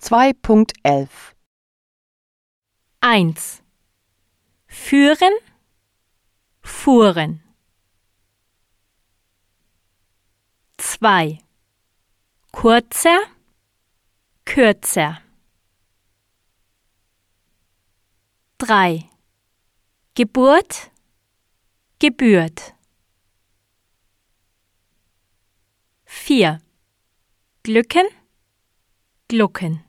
2.11 1. Führen, fuhren. 2. Kurzer, kürzer. 3. Geburt, gebührt. 4. Glücken, Glucken.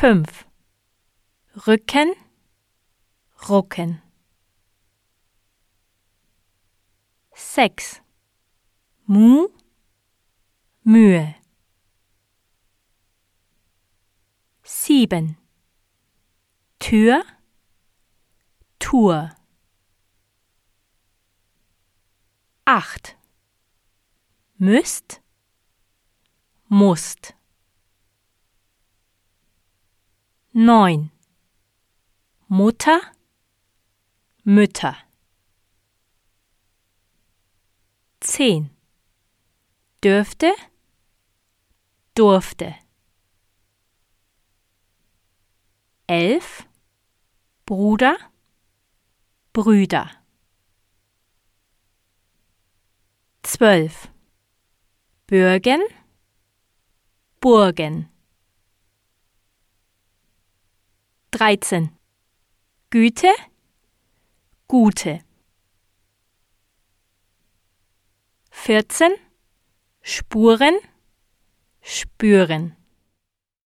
5. Rücken, rucken. 6. Mu, Mühe. 7. Tür, Tour. 8. Müsst, musst. 9. Mutter, Mütter. 10. Dürfte, durfte. 11. Bruder, Brüder. 12. Bürgen, Burgen. 13. Güte, Gute. 14. Spuren, spüren.